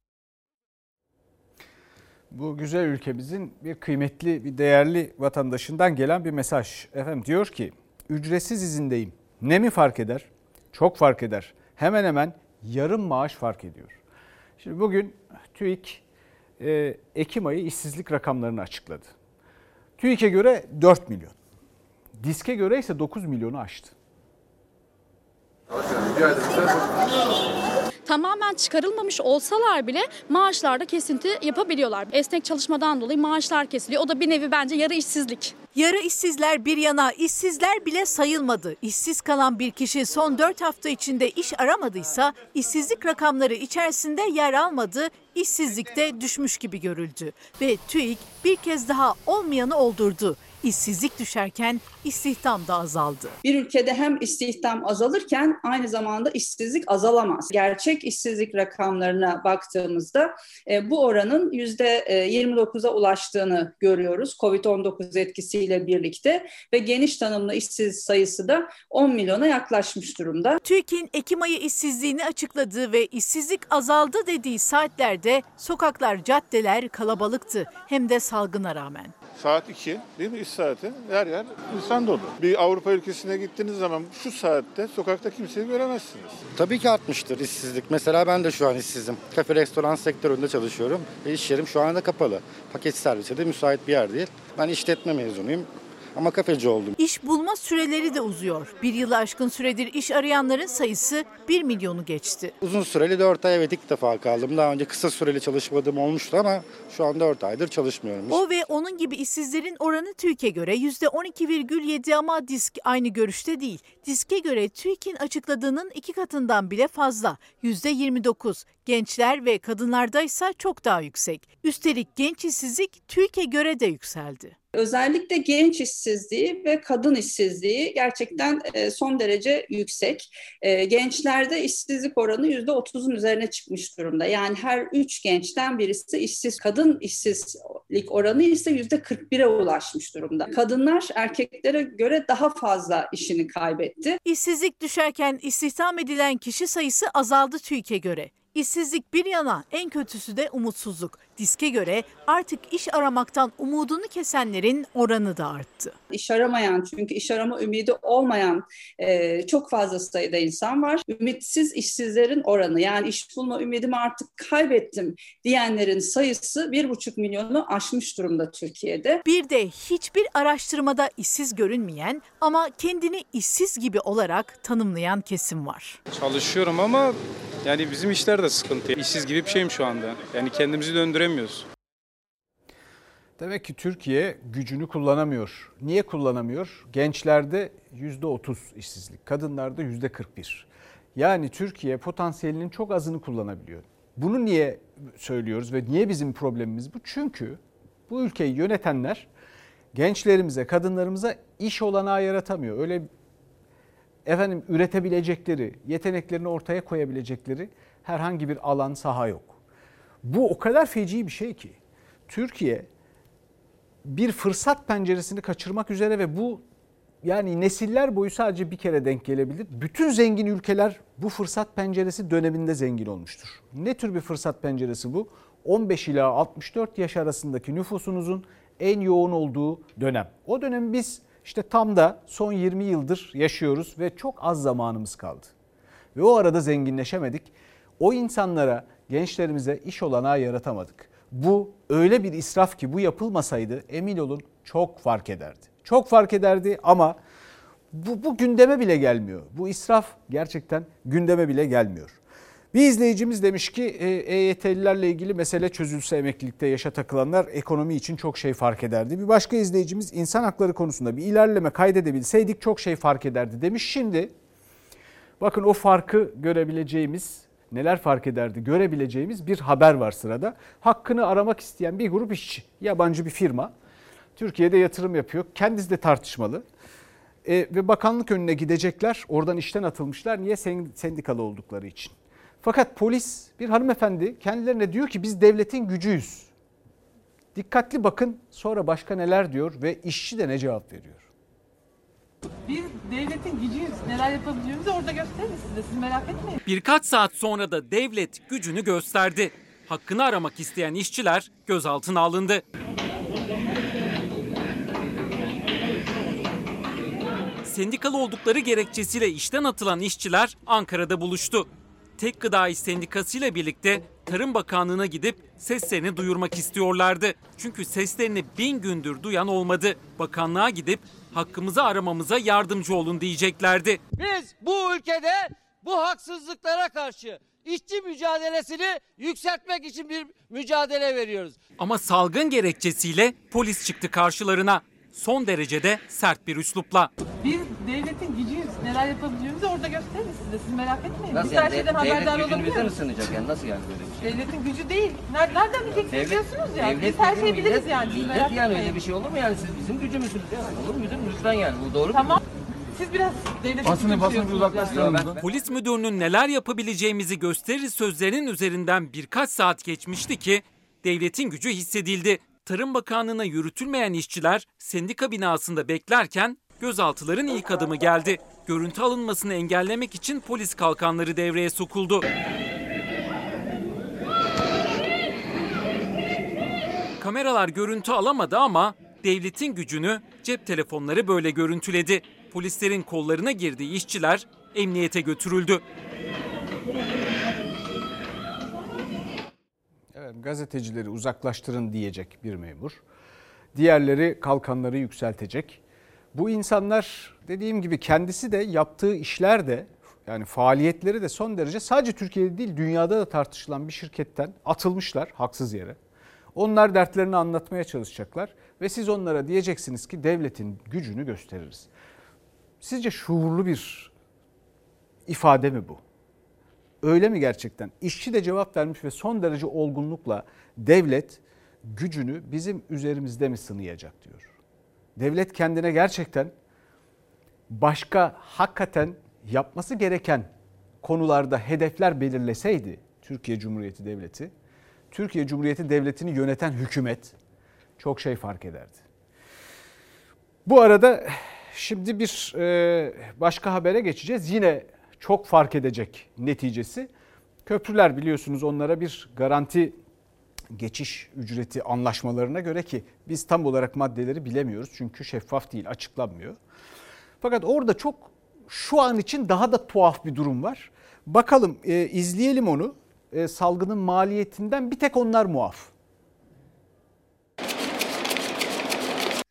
Bu güzel ülkemizin bir kıymetli, bir değerli vatandaşından gelen bir mesaj. Efendim diyor ki, ücretsiz izindeyim. Ne mi fark eder? Çok fark eder. Hemen hemen yarım maaş fark ediyor. Şimdi bugün TÜİK e, Ekim ayı işsizlik rakamlarını açıkladı. TÜİK'e göre 4 milyon. Diske göre ise 9 milyonu aştı. Tamamen çıkarılmamış olsalar bile maaşlarda kesinti yapabiliyorlar. Esnek çalışmadan dolayı maaşlar kesiliyor. O da bir nevi bence yarı işsizlik. Yarı işsizler bir yana işsizler bile sayılmadı. İşsiz kalan bir kişi son 4 hafta içinde iş aramadıysa işsizlik rakamları içerisinde yer almadı, işsizlikte düşmüş gibi görüldü. Ve TÜİK bir kez daha olmayanı oldurdu. İşsizlik düşerken istihdam da azaldı. Bir ülkede hem istihdam azalırken aynı zamanda işsizlik azalamaz. Gerçek işsizlik rakamlarına baktığımızda e, bu oranın %29'a ulaştığını görüyoruz COVID-19 etkisiyle birlikte ve geniş tanımlı işsiz sayısı da 10 milyona yaklaşmış durumda. TÜİK'in Ekim ayı işsizliğini açıkladığı ve işsizlik azaldı dediği saatlerde sokaklar, caddeler kalabalıktı hem de salgına rağmen. Saat 2 değil mi iş saati? Her yer insan dolu. Bir Avrupa ülkesine gittiğiniz zaman şu saatte sokakta kimseyi göremezsiniz. Tabii ki artmıştır işsizlik. Mesela ben de şu an işsizim. Kafe restoran sektöründe çalışıyorum ve iş yerim şu anda kapalı. Paket servise de müsait bir yer değil. Ben işletme mezunuyum ama kafeci oldum. İş bulma süreleri de uzuyor. Bir yılı aşkın süredir iş arayanların sayısı 1 milyonu geçti. Uzun süreli 4 ay evet ilk defa kaldım. Daha önce kısa süreli çalışmadığım olmuştu ama şu an 4 aydır çalışmıyorum. O ve onun gibi işsizlerin oranı TÜİK'e göre %12,7 ama disk aynı görüşte değil. Disk'e göre TÜİK'in açıkladığının iki katından bile fazla %29. Gençler ve kadınlarda ise çok daha yüksek. Üstelik genç işsizlik TÜİK'e göre de yükseldi. Özellikle genç işsizliği ve kadın işsizliği gerçekten e, son derece yüksek. E, gençlerde işsizlik oranı %30'un üzerine çıkmış durumda. Yani her üç gençten birisi işsiz. Kadın işsizlik oranı ise %41'e ulaşmış durumda. Kadınlar erkeklere göre daha fazla işini kaybetti. İşsizlik düşerken istihdam edilen kişi sayısı azaldı TÜİK'e göre. İşsizlik bir yana en kötüsü de umutsuzluk. Diske göre artık iş aramaktan umudunu kesenlerin oranı da arttı. İş aramayan çünkü iş arama ümidi olmayan e, çok fazla sayıda insan var. Ümitsiz işsizlerin oranı yani iş bulma ümidimi artık kaybettim diyenlerin sayısı bir buçuk milyonu aşmış durumda Türkiye'de. Bir de hiçbir araştırmada işsiz görünmeyen ama kendini işsiz gibi olarak tanımlayan kesim var. Çalışıyorum ama yani bizim işler de sıkıntı. İşsiz gibi bir şeyim şu anda. Yani kendimizi döndüremiyoruz. Demek ki Türkiye gücünü kullanamıyor. Niye kullanamıyor? Gençlerde %30 işsizlik, kadınlarda %41. Yani Türkiye potansiyelinin çok azını kullanabiliyor. Bunu niye söylüyoruz ve niye bizim problemimiz bu? Çünkü bu ülkeyi yönetenler gençlerimize, kadınlarımıza iş olanağı yaratamıyor. Öyle efendim üretebilecekleri, yeteneklerini ortaya koyabilecekleri herhangi bir alan, saha yok. Bu o kadar feci bir şey ki Türkiye bir fırsat penceresini kaçırmak üzere ve bu yani nesiller boyu sadece bir kere denk gelebilir. Bütün zengin ülkeler bu fırsat penceresi döneminde zengin olmuştur. Ne tür bir fırsat penceresi bu? 15 ila 64 yaş arasındaki nüfusunuzun en yoğun olduğu dönem. O dönemi biz işte tam da son 20 yıldır yaşıyoruz ve çok az zamanımız kaldı. Ve o arada zenginleşemedik. O insanlara, gençlerimize iş olanağı yaratamadık. Bu öyle bir israf ki bu yapılmasaydı emin olun çok fark ederdi. Çok fark ederdi ama bu, bu gündeme bile gelmiyor. Bu israf gerçekten gündeme bile gelmiyor. Bir izleyicimiz demiş ki EYT'lilerle ilgili mesele çözülse emeklilikte yaşa takılanlar ekonomi için çok şey fark ederdi. Bir başka izleyicimiz insan hakları konusunda bir ilerleme kaydedebilseydik çok şey fark ederdi demiş. Şimdi bakın o farkı görebileceğimiz neler fark ederdi görebileceğimiz bir haber var sırada. Hakkını aramak isteyen bir grup işçi, yabancı bir firma Türkiye'de yatırım yapıyor. Kendisi de tartışmalı. E, ve bakanlık önüne gidecekler. Oradan işten atılmışlar. Niye? Sendikalı oldukları için. Fakat polis bir hanımefendi kendilerine diyor ki biz devletin gücüyüz. Dikkatli bakın sonra başka neler diyor ve işçi de ne cevap veriyor. Biz devletin gücüyüz. Neler yapabileceğimizi orada gösteririz size. Siz merak etmeyin. Birkaç saat sonra da devlet gücünü gösterdi. Hakkını aramak isteyen işçiler gözaltına alındı. Sendikalı oldukları gerekçesiyle işten atılan işçiler Ankara'da buluştu. Tek Gıda İş Sendikası ile birlikte Tarım Bakanlığı'na gidip seslerini duyurmak istiyorlardı. Çünkü seslerini bin gündür duyan olmadı. Bakanlığa gidip hakkımızı aramamıza yardımcı olun diyeceklerdi. Biz bu ülkede bu haksızlıklara karşı işçi mücadelesini yükseltmek için bir mücadele veriyoruz. Ama salgın gerekçesiyle polis çıktı karşılarına. Son derecede sert bir üslupla. Bir devletin gücü neler yapabileceğimizi orada gösteririz size. Siz merak etmeyin. Nasıl Biz her yani? şeyden De- haberdar devlet gücünü bize mi sınayacak yani? Nasıl yani böyle bir şey? Devletin gücü değil. Ner- Nereden bileceksiniz diyorsunuz ya. devlet Biz her şeyi biliriz millet- yani. Siz millet merak yani etmeyin. öyle bir şey olur mu yani? Siz bizim gücümüzsünüz ya. Olur mu? Lütfen yani. Bu doğru Tamam. Siz biraz devletin Basını- basını bir uzaklaştıralım Yani. Polis müdürünün neler yapabileceğimizi gösteririz sözlerinin üzerinden birkaç saat geçmişti ki devletin gücü hissedildi. Tarım Bakanlığı'na yürütülmeyen işçiler sendika binasında beklerken gözaltıların ilk adımı geldi. Görüntü alınmasını engellemek için polis kalkanları devreye sokuldu. Kameralar görüntü alamadı ama devletin gücünü cep telefonları böyle görüntüledi. Polislerin kollarına girdiği işçiler emniyete götürüldü. Evet, gazetecileri uzaklaştırın diyecek bir memur. Diğerleri kalkanları yükseltecek. Bu insanlar dediğim gibi kendisi de yaptığı işler de yani faaliyetleri de son derece sadece Türkiye'de değil dünyada da tartışılan bir şirketten atılmışlar haksız yere. Onlar dertlerini anlatmaya çalışacaklar ve siz onlara diyeceksiniz ki devletin gücünü gösteririz. Sizce şuurlu bir ifade mi bu? Öyle mi gerçekten? İşçi de cevap vermiş ve son derece olgunlukla devlet gücünü bizim üzerimizde mi sınayacak diyor. Devlet kendine gerçekten başka hakikaten yapması gereken konularda hedefler belirleseydi Türkiye Cumhuriyeti Devleti, Türkiye Cumhuriyeti Devleti'ni yöneten hükümet çok şey fark ederdi. Bu arada şimdi bir e, başka habere geçeceğiz. Yine çok fark edecek neticesi. Köprüler biliyorsunuz onlara bir garanti geçiş ücreti anlaşmalarına göre ki biz tam olarak maddeleri bilemiyoruz çünkü şeffaf değil, açıklanmıyor. Fakat orada çok şu an için daha da tuhaf bir durum var. Bakalım e, izleyelim onu. E, salgının maliyetinden bir tek onlar muaf.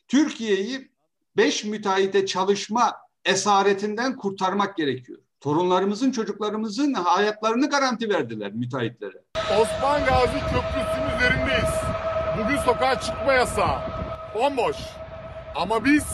Türkiye'yi 5 müteahhite çalışma esaretinden kurtarmak gerekiyor. Torunlarımızın, çocuklarımızın hayatlarını garanti verdiler müteahhitlere. Osman Gazi Köprüsü'nün üzerindeyiz. Bugün sokağa çıkma yasağı. Bomboş. Ama biz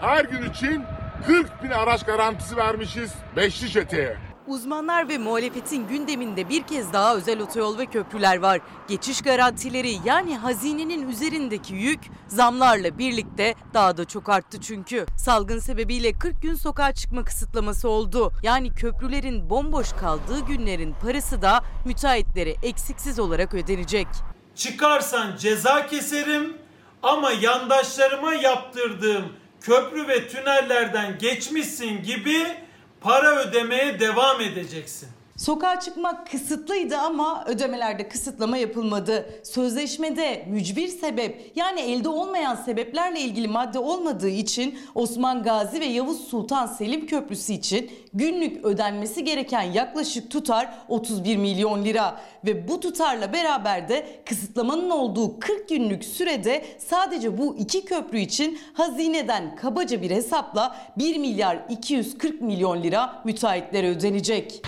her gün için 40 bin araç garantisi vermişiz Beşli Çete'ye. Uzmanlar ve muhalefetin gündeminde bir kez daha özel otoyol ve köprüler var. Geçiş garantileri yani hazinenin üzerindeki yük zamlarla birlikte daha da çok arttı çünkü. Salgın sebebiyle 40 gün sokağa çıkma kısıtlaması oldu. Yani köprülerin bomboş kaldığı günlerin parası da müteahhitlere eksiksiz olarak ödenecek. Çıkarsan ceza keserim ama yandaşlarıma yaptırdığım köprü ve tünellerden geçmişsin gibi para ödemeye devam edeceksin. Sokağa çıkmak kısıtlıydı ama ödemelerde kısıtlama yapılmadı. Sözleşmede mücbir sebep yani elde olmayan sebeplerle ilgili madde olmadığı için Osman Gazi ve Yavuz Sultan Selim Köprüsü için günlük ödenmesi gereken yaklaşık tutar 31 milyon lira. Ve bu tutarla beraber de kısıtlamanın olduğu 40 günlük sürede sadece bu iki köprü için hazineden kabaca bir hesapla 1 milyar 240 milyon lira müteahhitlere ödenecek.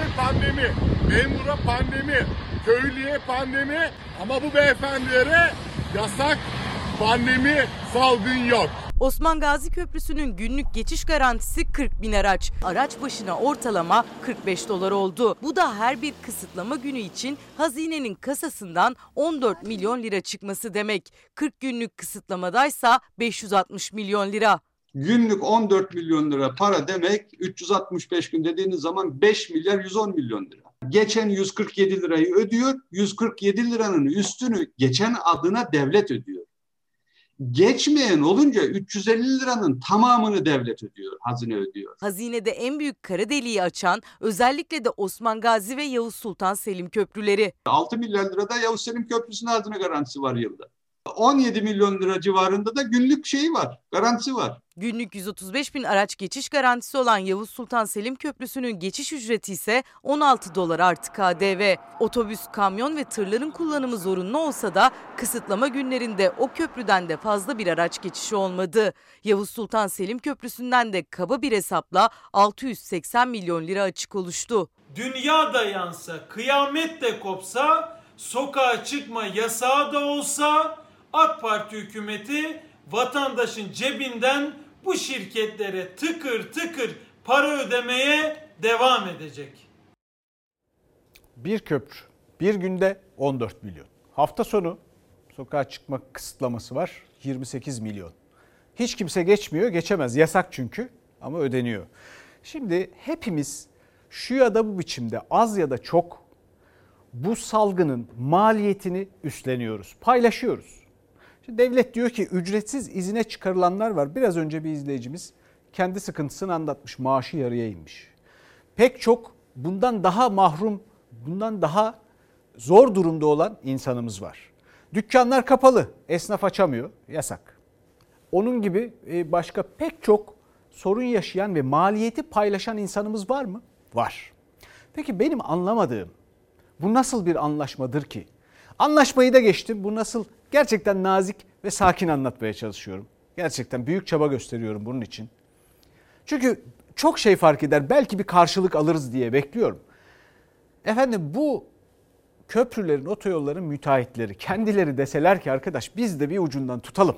İşçiye pandemi, memura pandemi, köylüye pandemi ama bu beyefendilere yasak, pandemi, salgın yok. Osman Gazi Köprüsü'nün günlük geçiş garantisi 40 bin araç. Araç başına ortalama 45 dolar oldu. Bu da her bir kısıtlama günü için hazinenin kasasından 14 milyon lira çıkması demek. 40 günlük kısıtlamadaysa 560 milyon lira. Günlük 14 milyon lira para demek 365 gün dediğiniz zaman 5 milyar 110 milyon lira. Geçen 147 lirayı ödüyor. 147 liranın üstünü geçen adına devlet ödüyor. Geçmeyen olunca 350 liranın tamamını devlet ödüyor, hazine ödüyor. Hazinede en büyük kara deliği açan özellikle de Osman Gazi ve Yavuz Sultan Selim köprüleri. 6 milyar lirada Yavuz Selim Köprüsü'nün hazine garantisi var yılda. 17 milyon lira civarında da günlük şeyi var, garantisi var. Günlük 135 bin araç geçiş garantisi olan Yavuz Sultan Selim Köprüsü'nün geçiş ücreti ise 16 dolar artı KDV. Otobüs, kamyon ve tırların kullanımı zorunlu olsa da kısıtlama günlerinde o köprüden de fazla bir araç geçişi olmadı. Yavuz Sultan Selim Köprüsü'nden de kaba bir hesapla 680 milyon lira açık oluştu. Dünya da yansa, kıyamet de kopsa, sokağa çıkma yasağı da olsa AK Parti hükümeti vatandaşın cebinden bu şirketlere tıkır tıkır para ödemeye devam edecek. Bir köprü bir günde 14 milyon. Hafta sonu sokağa çıkma kısıtlaması var 28 milyon. Hiç kimse geçmiyor geçemez yasak çünkü ama ödeniyor. Şimdi hepimiz şu ya da bu biçimde az ya da çok bu salgının maliyetini üstleniyoruz, paylaşıyoruz. Şimdi devlet diyor ki ücretsiz izine çıkarılanlar var. Biraz önce bir izleyicimiz kendi sıkıntısını anlatmış. Maaşı yarıya inmiş. Pek çok bundan daha mahrum, bundan daha zor durumda olan insanımız var. Dükkanlar kapalı, esnaf açamıyor, yasak. Onun gibi e, başka pek çok sorun yaşayan ve maliyeti paylaşan insanımız var mı? Var. Peki benim anlamadığım bu nasıl bir anlaşmadır ki? Anlaşmayı da geçtim. Bu nasıl gerçekten nazik ve sakin anlatmaya çalışıyorum. Gerçekten büyük çaba gösteriyorum bunun için. Çünkü çok şey fark eder. Belki bir karşılık alırız diye bekliyorum. Efendim bu köprülerin, otoyolların müteahhitleri kendileri deseler ki arkadaş biz de bir ucundan tutalım.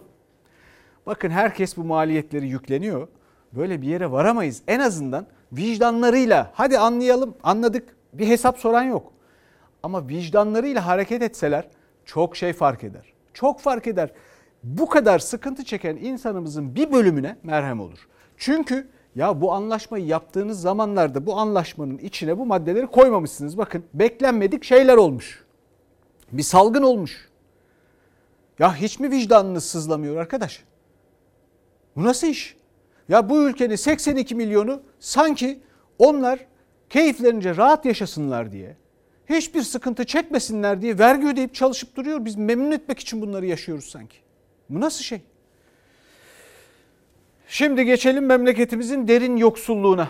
Bakın herkes bu maliyetleri yükleniyor. Böyle bir yere varamayız. En azından vicdanlarıyla hadi anlayalım anladık bir hesap soran yok. Ama vicdanlarıyla hareket etseler çok şey fark eder. Çok fark eder. Bu kadar sıkıntı çeken insanımızın bir bölümüne merhem olur. Çünkü ya bu anlaşmayı yaptığınız zamanlarda bu anlaşmanın içine bu maddeleri koymamışsınız. Bakın beklenmedik şeyler olmuş. Bir salgın olmuş. Ya hiç mi vicdanınız sızlamıyor arkadaş? Bu nasıl iş? Ya bu ülkenin 82 milyonu sanki onlar keyiflerince rahat yaşasınlar diye, hiçbir sıkıntı çekmesinler diye vergi ödeyip çalışıp duruyor. Biz memnun etmek için bunları yaşıyoruz sanki. Bu nasıl şey? Şimdi geçelim memleketimizin derin yoksulluğuna.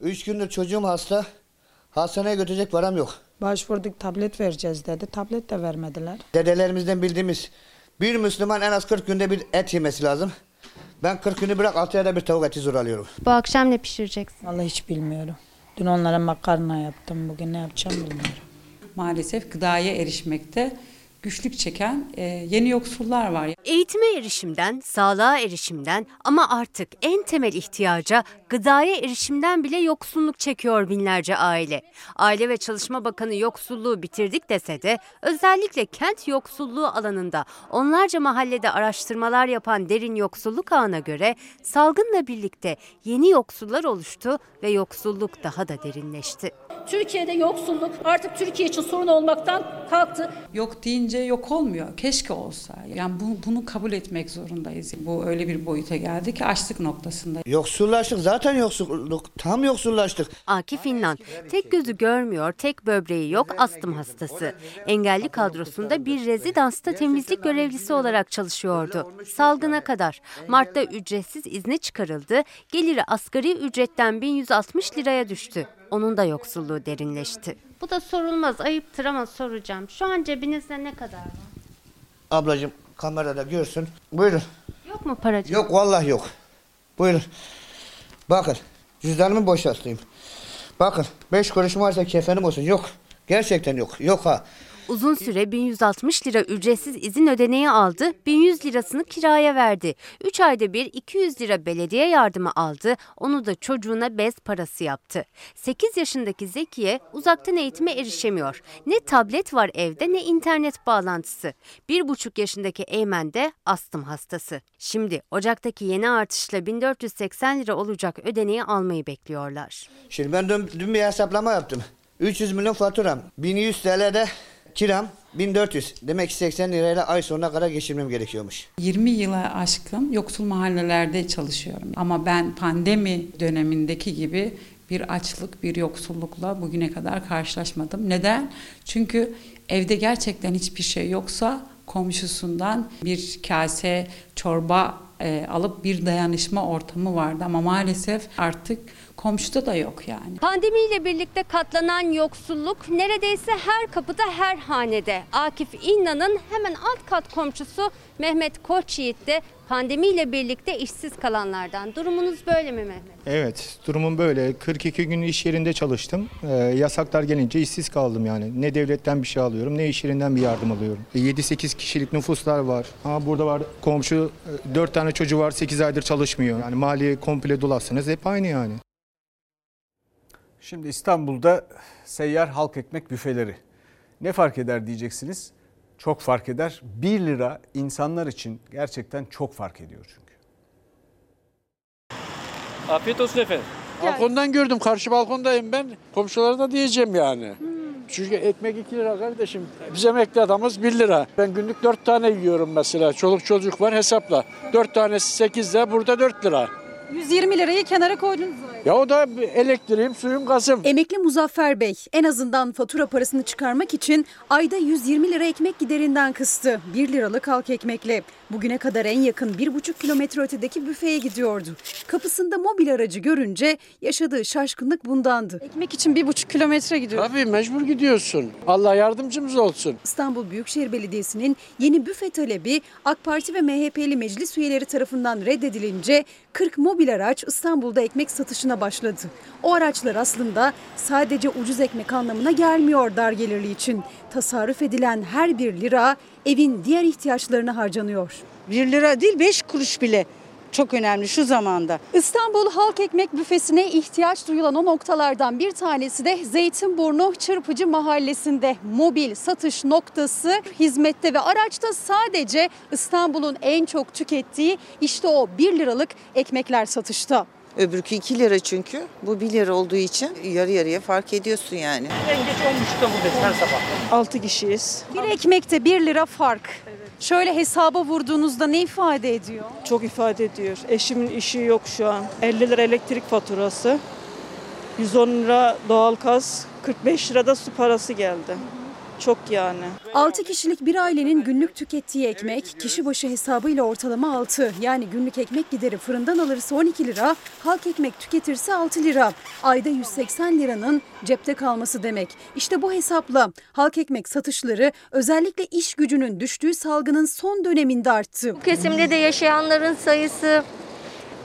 Üç gündür çocuğum hasta. Hastaneye götürecek param yok. Başvurduk tablet vereceğiz dedi. Tablet de vermediler. Dedelerimizden bildiğimiz bir Müslüman en az 40 günde bir et yemesi lazım. Ben 40 günü bırak 6 ayda bir tavuk eti zor alıyorum. Bu akşam ne pişireceksin? Vallahi hiç bilmiyorum. Dün onlara makarna yaptım. Bugün ne yapacağım bilmiyorum. Maalesef gıdaya erişmekte güçlük çeken e, yeni yoksullar var. Eğitime erişimden, sağlığa erişimden ama artık en temel ihtiyaca gıdaya erişimden bile yoksulluk çekiyor binlerce aile. Aile ve Çalışma Bakanı yoksulluğu bitirdik dese de özellikle kent yoksulluğu alanında onlarca mahallede araştırmalar yapan derin yoksulluk ağına göre salgınla birlikte yeni yoksullar oluştu ve yoksulluk daha da derinleşti. Türkiye'de yoksulluk artık Türkiye için sorun olmaktan kalktı. Yok deyince yok olmuyor. Keşke olsa. Yani bu, bunu kabul etmek zorundayız. Bu öyle bir boyuta geldi ki açlık noktasında. Yoksullaştık zaten yoksulluk. Tam yoksullaştık. Akif İnnan tek gözü görmüyor, tek böbreği yok, astım hastası. Engelli kadrosunda bir rezidansta temizlik görevlisi olarak çalışıyordu. Salgına kadar. Mart'ta ücretsiz izne çıkarıldı. Geliri asgari ücretten 1160 liraya düştü. Onun da yoksulluğu derinleşti. Bu da sorulmaz, ayıptır ama soracağım. Şu an cebinizde ne kadar var? Ablacığım kamerada görsün. Buyurun. Yok mu paracığım? Yok vallahi yok. Buyurun. Bakın cüzdanımı boşaltayım. Bakın 5 kuruşum varsa kefenim olsun. Yok. Gerçekten yok. Yok ha. Uzun süre 1160 lira ücretsiz izin ödeneği aldı, 1100 lirasını kiraya verdi. 3 ayda bir 200 lira belediye yardımı aldı, onu da çocuğuna bez parası yaptı. 8 yaşındaki Zekiye uzaktan eğitime erişemiyor. Ne tablet var evde ne internet bağlantısı. 1,5 yaşındaki Eymen de astım hastası. Şimdi Ocak'taki yeni artışla 1480 lira olacak ödeneği almayı bekliyorlar. Şimdi ben dün, dün bir hesaplama yaptım. 300 milyon faturam. 1100 TL'de kiram 1400. Demek ki 80 lirayla ay sonuna kadar geçirmem gerekiyormuş. 20 yıla aşkın yoksul mahallelerde çalışıyorum. Ama ben pandemi dönemindeki gibi bir açlık, bir yoksullukla bugüne kadar karşılaşmadım. Neden? Çünkü evde gerçekten hiçbir şey yoksa komşusundan bir kase çorba e, alıp bir dayanışma ortamı vardı. Ama maalesef artık komşuda da yok yani. Pandemiyle birlikte katlanan yoksulluk neredeyse her kapıda her hanede. Akif İnnan'ın hemen alt kat komşusu Mehmet Koçyiğit de Pandemiyle birlikte işsiz kalanlardan. Durumunuz böyle mi Mehmet? Evet, durumum böyle. 42 gün iş yerinde çalıştım. Ee, yasaklar gelince işsiz kaldım yani. Ne devletten bir şey alıyorum, ne iş yerinden bir yardım alıyorum. 7-8 kişilik nüfuslar var. Ha burada var komşu 4 tane çocuğu var, 8 aydır çalışmıyor. Yani mali komple dolarsanız hep aynı yani. Şimdi İstanbul'da seyyar halk ekmek büfeleri. Ne fark eder diyeceksiniz? Çok fark eder. 1 lira insanlar için gerçekten çok fark ediyor çünkü. Afiyet olsun efendim. Balkondan gördüm. Karşı balkondayım ben. Komşulara da diyeceğim yani. Çünkü ekmek 2 lira kardeşim. Biz emekli adamız 1 lira. Ben günlük 4 tane yiyorum mesela. Çoluk çocuk var hesapla. 4 tanesi 8 lira burada 4 lira. 120 lirayı kenara koydunuz. Ya o da elektriğim, suyum, gazım. Emekli Muzaffer Bey en azından fatura parasını çıkarmak için ayda 120 lira ekmek giderinden kıstı. 1 liralık halk ekmekle. Bugüne kadar en yakın 1,5 kilometre ötedeki büfeye gidiyordu. Kapısında mobil aracı görünce yaşadığı şaşkınlık bundandı. Ekmek için 1,5 kilometre gidiyor. Tabii mecbur gidiyorsun. Allah yardımcımız olsun. İstanbul Büyükşehir Belediyesi'nin yeni büfe talebi AK Parti ve MHP'li meclis üyeleri tarafından reddedilince 40 mobil araç İstanbul'da ekmek satışına başladı. O araçlar aslında sadece ucuz ekmek anlamına gelmiyor dar gelirli için. Tasarruf edilen her bir lira evin diğer ihtiyaçlarına harcanıyor. 1 lira değil 5 kuruş bile çok önemli şu zamanda. İstanbul Halk Ekmek Büfesi'ne ihtiyaç duyulan o noktalardan bir tanesi de Zeytinburnu Çırpıcı Mahallesi'nde. Mobil satış noktası hizmette ve araçta sadece İstanbul'un en çok tükettiği işte o 1 liralık ekmekler satışta. Öbürkü 2 lira çünkü. Bu 1 lira olduğu için yarı yarıya fark ediyorsun yani. En geç 10.30'da buradayız her sabah. 6 kişiyiz. Bir ekmekte 1 lira fark. Şöyle hesaba vurduğunuzda ne ifade ediyor? Çok ifade ediyor. Eşimin işi yok şu an. 50 lira elektrik faturası. 110 lira doğalgaz, 45 lira da su parası geldi. Çok yani. 6 kişilik bir ailenin günlük tükettiği ekmek kişi başı hesabıyla ortalama 6. Yani günlük ekmek gideri fırından alırsa 12 lira, halk ekmek tüketirse 6 lira. Ayda 180 liranın cepte kalması demek. İşte bu hesapla halk ekmek satışları özellikle iş gücünün düştüğü salgının son döneminde arttı. Bu kesimde de yaşayanların sayısı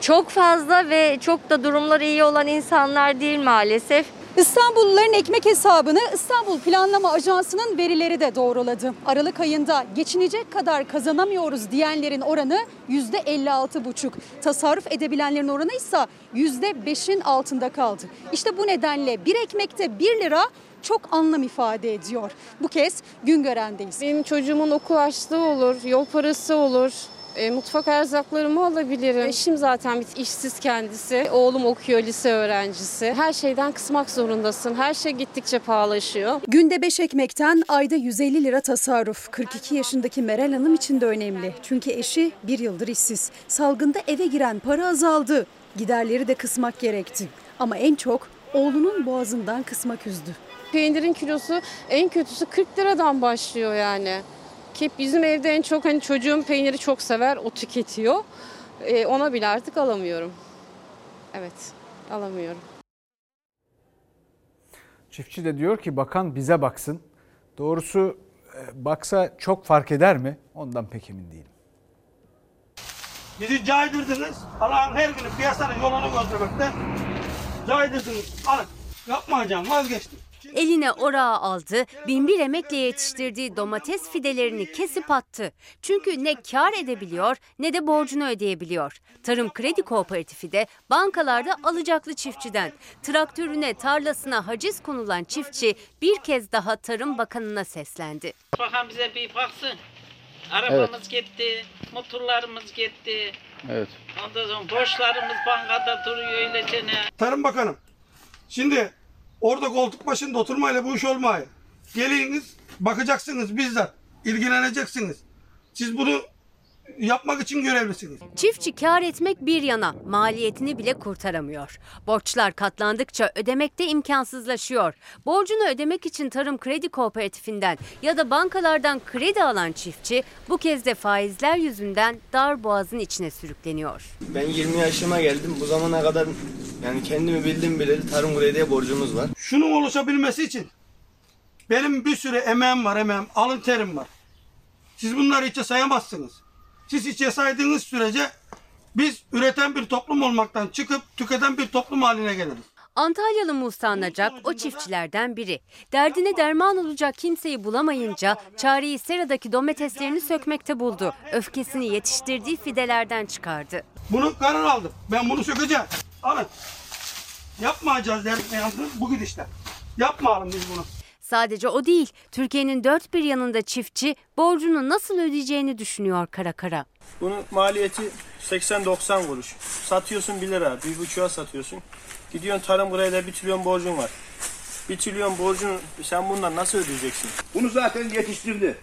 çok fazla ve çok da durumları iyi olan insanlar değil maalesef. İstanbulluların ekmek hesabını İstanbul Planlama Ajansı'nın verileri de doğruladı. Aralık ayında geçinecek kadar kazanamıyoruz diyenlerin oranı %56,5. Tasarruf edebilenlerin oranı ise %5'in altında kaldı. İşte bu nedenle bir ekmekte 1 lira çok anlam ifade ediyor. Bu kez Güngören'deyiz. Benim çocuğumun okul açlığı olur, yol parası olur. E, mutfak erzaklarımı alabilirim. Eşim zaten bir işsiz kendisi. Oğlum okuyor lise öğrencisi. Her şeyden kısmak zorundasın. Her şey gittikçe pahalaşıyor. Günde 5 ekmekten ayda 150 lira tasarruf. 42 yaşındaki Meral Hanım için de önemli. Çünkü eşi bir yıldır işsiz. Salgında eve giren para azaldı. Giderleri de kısmak gerekti. Ama en çok oğlunun boğazından kısmak üzdü. Peynirin kilosu en kötüsü 40 liradan başlıyor yani. Ki bizim evde en çok hani çocuğum peyniri çok sever, o tüketiyor. E, ona bile artık alamıyorum. Evet, alamıyorum. Çiftçi de diyor ki bakan bize baksın. Doğrusu e, baksa çok fark eder mi? Ondan pek emin değilim. Bizi caydırdınız. Allah'ın her günü piyasanın yolunu göstermekte caydırdınız. Alın. Yapmayacağım vazgeçtim. Eline orağı aldı, binbir emekle yetiştirdiği domates fidelerini kesip attı. Çünkü ne kar edebiliyor ne de borcunu ödeyebiliyor. Tarım Kredi Kooperatifi de bankalarda alacaklı çiftçiden. Traktörüne, tarlasına haciz konulan çiftçi bir kez daha Tarım Bakanı'na seslendi. Bakan bize bir baksın. Arabamız gitti, motorlarımız gitti. Evet. Ondan sonra borçlarımız bankada duruyor öylece ne. Tarım Bakanım. Şimdi orada koltuk başında oturmayla bu iş olmuyor. Geliniz bakacaksınız bizzat. ilgileneceksiniz. Siz bunu yapmak için görevlisiniz. Çiftçi kar etmek bir yana maliyetini bile kurtaramıyor. Borçlar katlandıkça ödemekte imkansızlaşıyor. Borcunu ödemek için Tarım Kredi Kooperatifinden ya da bankalardan kredi alan çiftçi bu kez de faizler yüzünden dar boğazın içine sürükleniyor. Ben 20 yaşıma geldim. Bu zamana kadar yani kendimi bildim bileli tarım krediye borcumuz var. Şunun oluşabilmesi için benim bir sürü emeğim var emeğim, alın terim var. Siz bunları hiç sayamazsınız. Siz hiç yasaydığınız sürece biz üreten bir toplum olmaktan çıkıp tüketen bir toplum haline geliriz. Antalyalı Musa Nacak o çiftçilerden biri. Derdine derman olacak kimseyi bulamayınca çareyi seradaki domateslerini sökmekte buldu. Öfkesini yetiştirdiği fidelerden çıkardı. Bunu karar aldım. Ben bunu sökeceğim. Alın. Yapmayacağız derdim yazdım bu gidişle. Yapmayalım biz bunu. Sadece o değil, Türkiye'nin dört bir yanında çiftçi borcunu nasıl ödeyeceğini düşünüyor kara kara. Bunun maliyeti 80-90 kuruş. Satıyorsun 1 lira, bir buçuğa satıyorsun. Gidiyorsun tarım krediyle bir trilyon borcun var. Bir trilyon borcunu sen bundan nasıl ödeyeceksin? Bunu zaten yetiştirdi.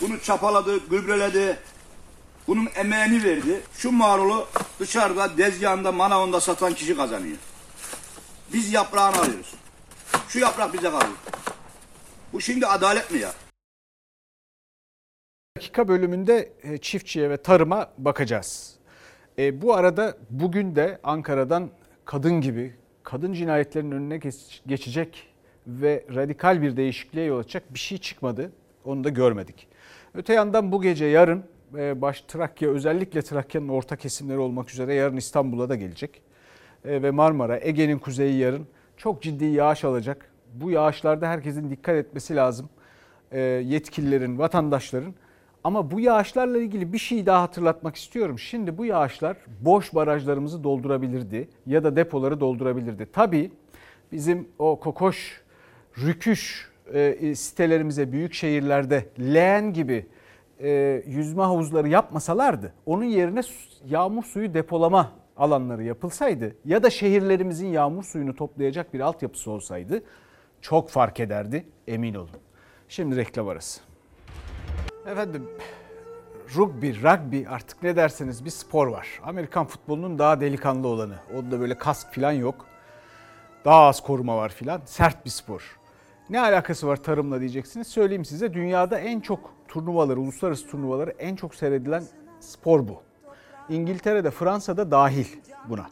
Bunu çapaladı, gübreledi. Bunun emeğini verdi. Şu marulu dışarıda, dezgahında, manavında satan kişi kazanıyor. Biz yaprağını alıyoruz. Şu yaprak bize kalıyor. Bu şimdi adalet mi ya? dakika bölümünde e, çiftçiye ve tarıma bakacağız. E, bu arada bugün de Ankara'dan kadın gibi kadın cinayetlerinin önüne geç- geçecek ve radikal bir değişikliğe yol açacak bir şey çıkmadı. Onu da görmedik. Öte yandan bu gece yarın baş Trakya özellikle Trakya'nın orta kesimleri olmak üzere yarın İstanbul'a da gelecek. E, ve Marmara, Ege'nin kuzeyi yarın çok ciddi yağış alacak. Bu yağışlarda herkesin dikkat etmesi lazım. E, yetkililerin, vatandaşların. Ama bu yağışlarla ilgili bir şey daha hatırlatmak istiyorum. Şimdi bu yağışlar boş barajlarımızı doldurabilirdi ya da depoları doldurabilirdi. Tabii bizim o kokoş, rüküş e, sitelerimize büyük şehirlerde leğen gibi e, yüzme havuzları yapmasalardı onun yerine yağmur suyu depolama alanları yapılsaydı ya da şehirlerimizin yağmur suyunu toplayacak bir altyapısı olsaydı çok fark ederdi emin olun. Şimdi reklam arası. Efendim rugby, rugby artık ne derseniz bir spor var. Amerikan futbolunun daha delikanlı olanı. Onda böyle kask falan yok. Daha az koruma var filan. Sert bir spor. Ne alakası var tarımla diyeceksiniz. Söyleyeyim size dünyada en çok turnuvaları, uluslararası turnuvaları en çok seyredilen spor bu. İngiltere'de, Fransa'da dahil buna.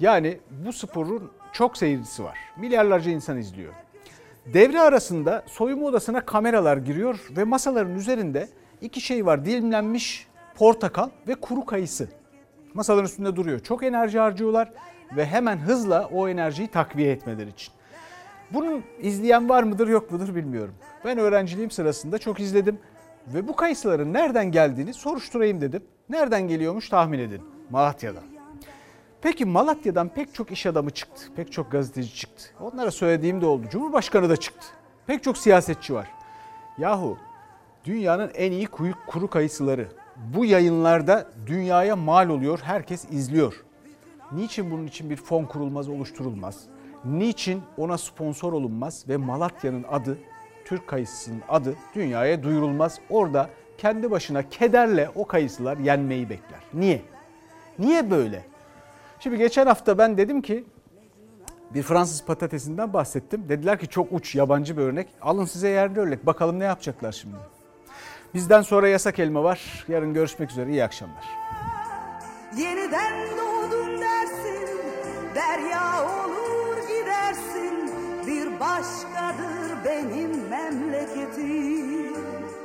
Yani bu sporun çok seyircisi var. Milyarlarca insan izliyor. Devre arasında soyunma odasına kameralar giriyor ve masaların üzerinde iki şey var. Dilimlenmiş portakal ve kuru kayısı. Masaların üstünde duruyor. Çok enerji harcıyorlar ve hemen hızla o enerjiyi takviye etmeleri için. Bunun izleyen var mıdır yok mudur bilmiyorum. Ben öğrenciliğim sırasında çok izledim ve bu kayısıların nereden geldiğini soruşturayım dedim. Nereden geliyormuş tahmin edin. Malatya'dan. Peki Malatya'dan pek çok iş adamı çıktı. Pek çok gazeteci çıktı. Onlara söylediğim de oldu. Cumhurbaşkanı da çıktı. Pek çok siyasetçi var. Yahu dünyanın en iyi kuyu, kuru kayısıları bu yayınlarda dünyaya mal oluyor. Herkes izliyor. Niçin bunun için bir fon kurulmaz, oluşturulmaz? Niçin ona sponsor olunmaz ve Malatya'nın adı, Türk kayısısının adı dünyaya duyurulmaz? Orada kendi başına kederle o kayısılar yenmeyi bekler. Niye? Niye böyle? Şimdi geçen hafta ben dedim ki bir Fransız patatesinden bahsettim. Dediler ki çok uç yabancı bir örnek. Alın size yerli örnek. Bakalım ne yapacaklar şimdi. Bizden sonra yasak elma var. Yarın görüşmek üzere. İyi akşamlar. Yeniden doğdun dersin derya o başkadır benim memleketim.